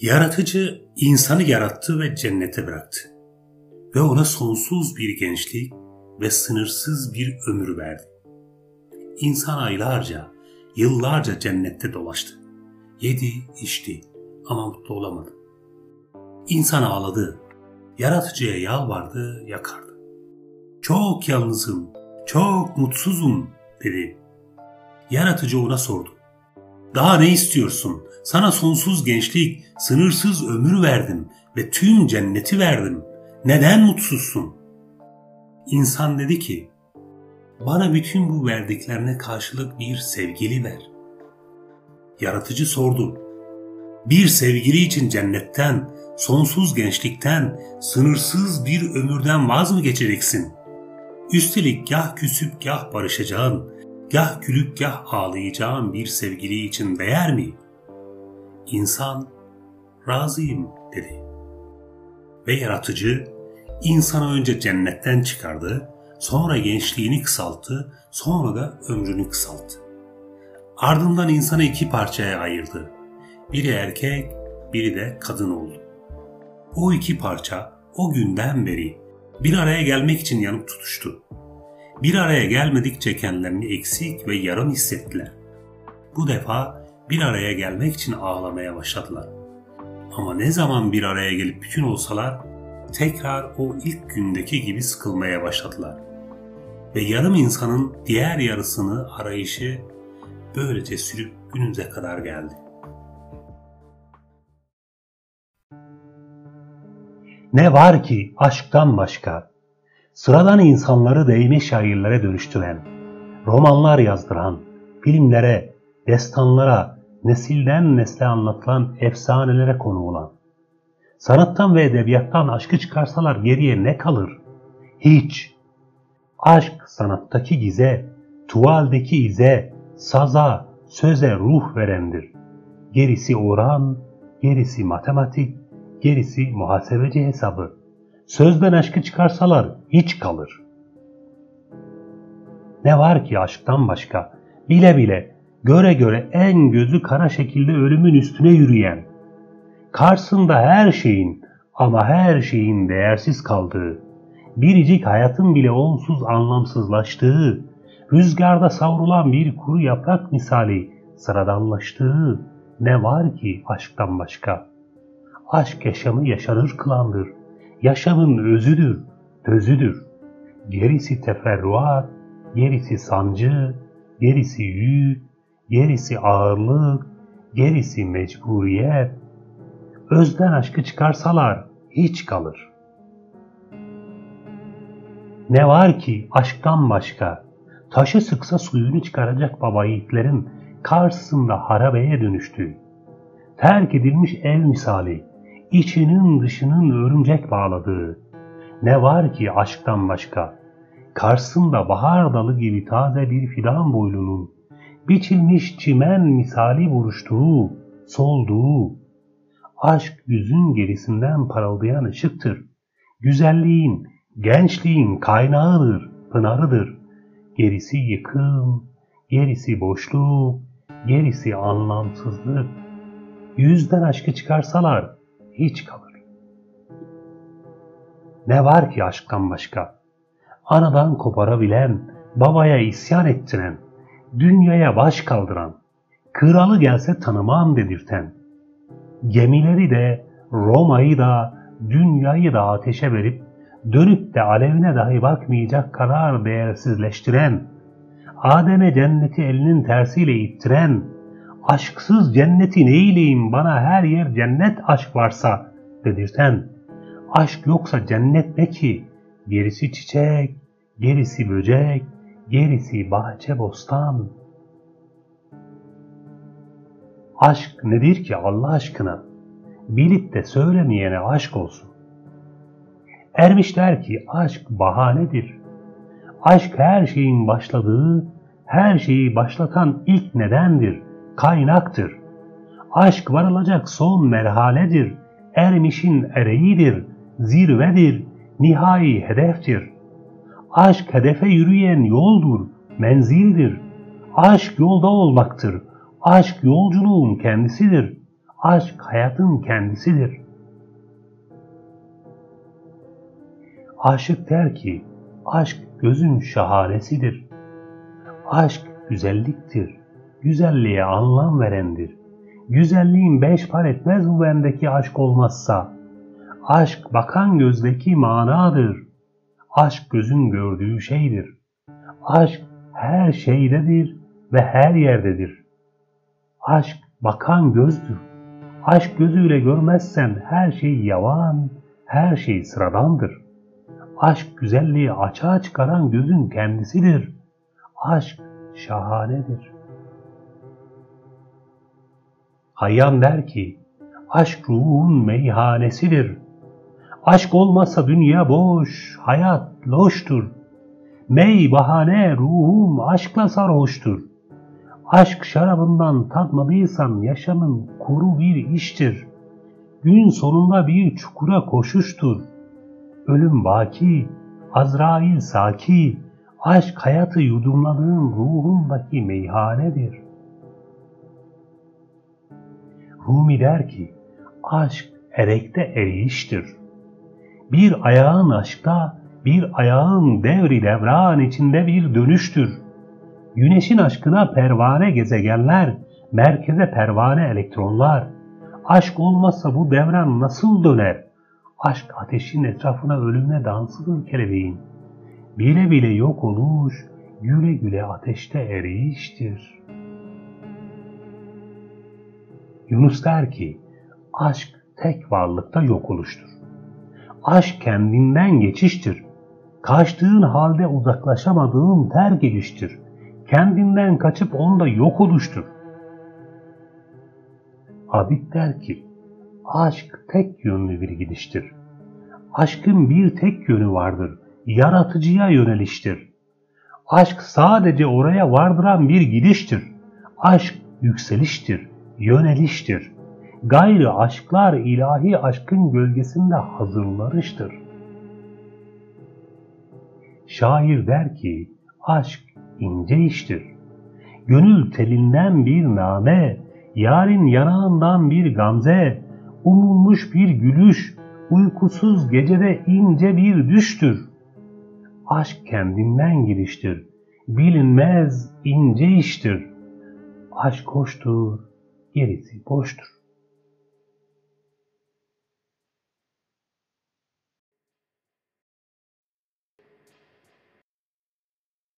Yaratıcı insanı yarattı ve cennete bıraktı. Ve ona sonsuz bir gençlik ve sınırsız bir ömür verdi. İnsan aylarca, yıllarca cennette dolaştı. Yedi, içti ama mutlu olamadı. İnsan ağladı, yaratıcıya yalvardı, yakardı. Çok yalnızım, çok mutsuzum dedi. Yaratıcı ona sordu. Daha ne istiyorsun? Sana sonsuz gençlik, sınırsız ömür verdim ve tüm cenneti verdim. Neden mutsuzsun? İnsan dedi ki, bana bütün bu verdiklerine karşılık bir sevgili ver. Yaratıcı sordu, bir sevgili için cennetten, sonsuz gençlikten, sınırsız bir ömürden vaz mı geçeceksin? Üstelik gah küsüp gah barışacağın, gah gülüp gah ağlayacağın bir sevgili için değer mi? İnsan, razıyım dedi. Ve yaratıcı, insanı önce cennetten çıkardı, sonra gençliğini kısalttı, sonra da ömrünü kısalttı. Ardından insanı iki parçaya ayırdı. Biri erkek, biri de kadın oldu. O iki parça o günden beri bir araya gelmek için yanıp tutuştu. Bir araya gelmedikçe kendilerini eksik ve yarım hissettiler. Bu defa bir araya gelmek için ağlamaya başladılar. Ama ne zaman bir araya gelip bütün olsalar tekrar o ilk gündeki gibi sıkılmaya başladılar. Ve yarım insanın diğer yarısını arayışı böylece sürüp günümüze kadar geldi. Ne var ki aşktan başka? Sıradan insanları değme şairlere dönüştüren, romanlar yazdıran, filmlere, destanlara, nesilden nesle anlatılan efsanelere konu olan. Sanattan ve edebiyattan aşkı çıkarsalar geriye ne kalır? Hiç. Aşk sanattaki gize, tuvaldeki ize, saza, söze ruh verendir. Gerisi oran, gerisi matematik, gerisi muhasebeci hesabı. Sözden aşkı çıkarsalar hiç kalır. Ne var ki aşktan başka? Bile bile, göre göre en gözü kara şekilde ölümün üstüne yürüyen, karşısında her şeyin ama her şeyin değersiz kaldığı, biricik hayatın bile onsuz anlamsızlaştığı, rüzgarda savrulan bir kuru yaprak misali sıradanlaştığı ne var ki aşktan başka? Aşk yaşamı yaşanır kılandır. Yaşamın özüdür, özüdür. Gerisi teferruat, gerisi sancı, gerisi yük, gerisi ağırlık, gerisi mecburiyet. Özden aşkı çıkarsalar hiç kalır. Ne var ki aşktan başka, taşı sıksa suyunu çıkaracak baba yiğitlerin karşısında harabeye dönüştüğü, terk edilmiş ev misali, içinin dışının örümcek bağladığı, ne var ki aşktan başka, karşısında bahar dalı gibi taze bir fidan boylunun, biçilmiş çimen misali buruştuğu, solduğu, aşk yüzün gerisinden parıldayan ışıktır. Güzelliğin, gençliğin kaynağıdır, pınarıdır. Gerisi yıkım, gerisi boşluk, gerisi anlamsızlık. Yüzden aşkı çıkarsalar hiç kalır. Ne var ki aşktan başka? Anadan koparabilen, babaya isyan ettiren, dünyaya baş kaldıran, kralı gelse tanımam dedirten, gemileri de, Roma'yı da, dünyayı da ateşe verip, dönüp de alevine dahi bakmayacak kadar değersizleştiren, Adem'e cenneti elinin tersiyle ittiren, aşksız cenneti neyleyim bana her yer cennet aşk varsa dedirten, aşk yoksa cennet ne ki, gerisi çiçek, gerisi böcek, gerisi bahçe bostan. Aşk nedir ki Allah aşkına? Bilip de söylemeyene aşk olsun. Ermişler ki aşk bahanedir. Aşk her şeyin başladığı, her şeyi başlatan ilk nedendir, kaynaktır. Aşk varılacak son merhaledir, ermişin ereğidir, zirvedir, nihai hedeftir. Aşk hedefe yürüyen yoldur, menzildir. Aşk yolda olmaktır. Aşk yolculuğun kendisidir. Aşk hayatın kendisidir. Aşık der ki, aşk gözün şahanesidir. Aşk güzelliktir, güzelliğe anlam verendir. Güzelliğin beş par etmez bu bendeki aşk olmazsa. Aşk bakan gözdeki manadır. Aşk gözün gördüğü şeydir. Aşk her şeydedir ve her yerdedir. Aşk bakan gözdür. Aşk gözüyle görmezsen her şey yavan, her şey sıradandır. Aşk güzelliği açığa çıkaran gözün kendisidir. Aşk şahanedir. Hayyan der ki, aşk ruhun meyhanesidir. Aşk olmazsa dünya boş, hayat loştur. Mey bahane ruhum aşkla sarhoştur. Aşk şarabından tatmadıysan yaşamın kuru bir iştir. Gün sonunda bir çukura koşuştur. Ölüm baki, Azrail saki, aşk hayatı yudumladığın ruhundaki meyhanedir. Rumi der ki, aşk erekte eriştir. Bir ayağın aşkta, bir ayağın devri devran içinde bir dönüştür. Güneşin aşkına pervane gezegenler, merkeze pervane elektronlar. Aşk olmazsa bu devran nasıl döner? Aşk ateşin etrafına ölümle dansıdır kelebeğin. Bile bile yok oluş, güle güle ateşte eriştir. Yunus der ki, aşk tek varlıkta yok oluştur. Aşk kendinden geçiştir. Kaçtığın halde uzaklaşamadığın terk ediştir. Kendinden kaçıp onda yok oluştur. Abid der ki, aşk tek yönlü bir gidiştir. Aşkın bir tek yönü vardır, yaratıcıya yöneliştir. Aşk sadece oraya vardıran bir gidiştir. Aşk yükseliştir, yöneliştir. Gayrı aşklar ilahi aşkın gölgesinde hazırlarıştır. Şair der ki, aşk ince iştir. Gönül telinden bir name, yarın yanağından bir gamze, umulmuş bir gülüş, uykusuz gecede ince bir düştür. Aşk kendinden giriştir, bilinmez ince iştir. Aşk hoştur, gerisi boştur.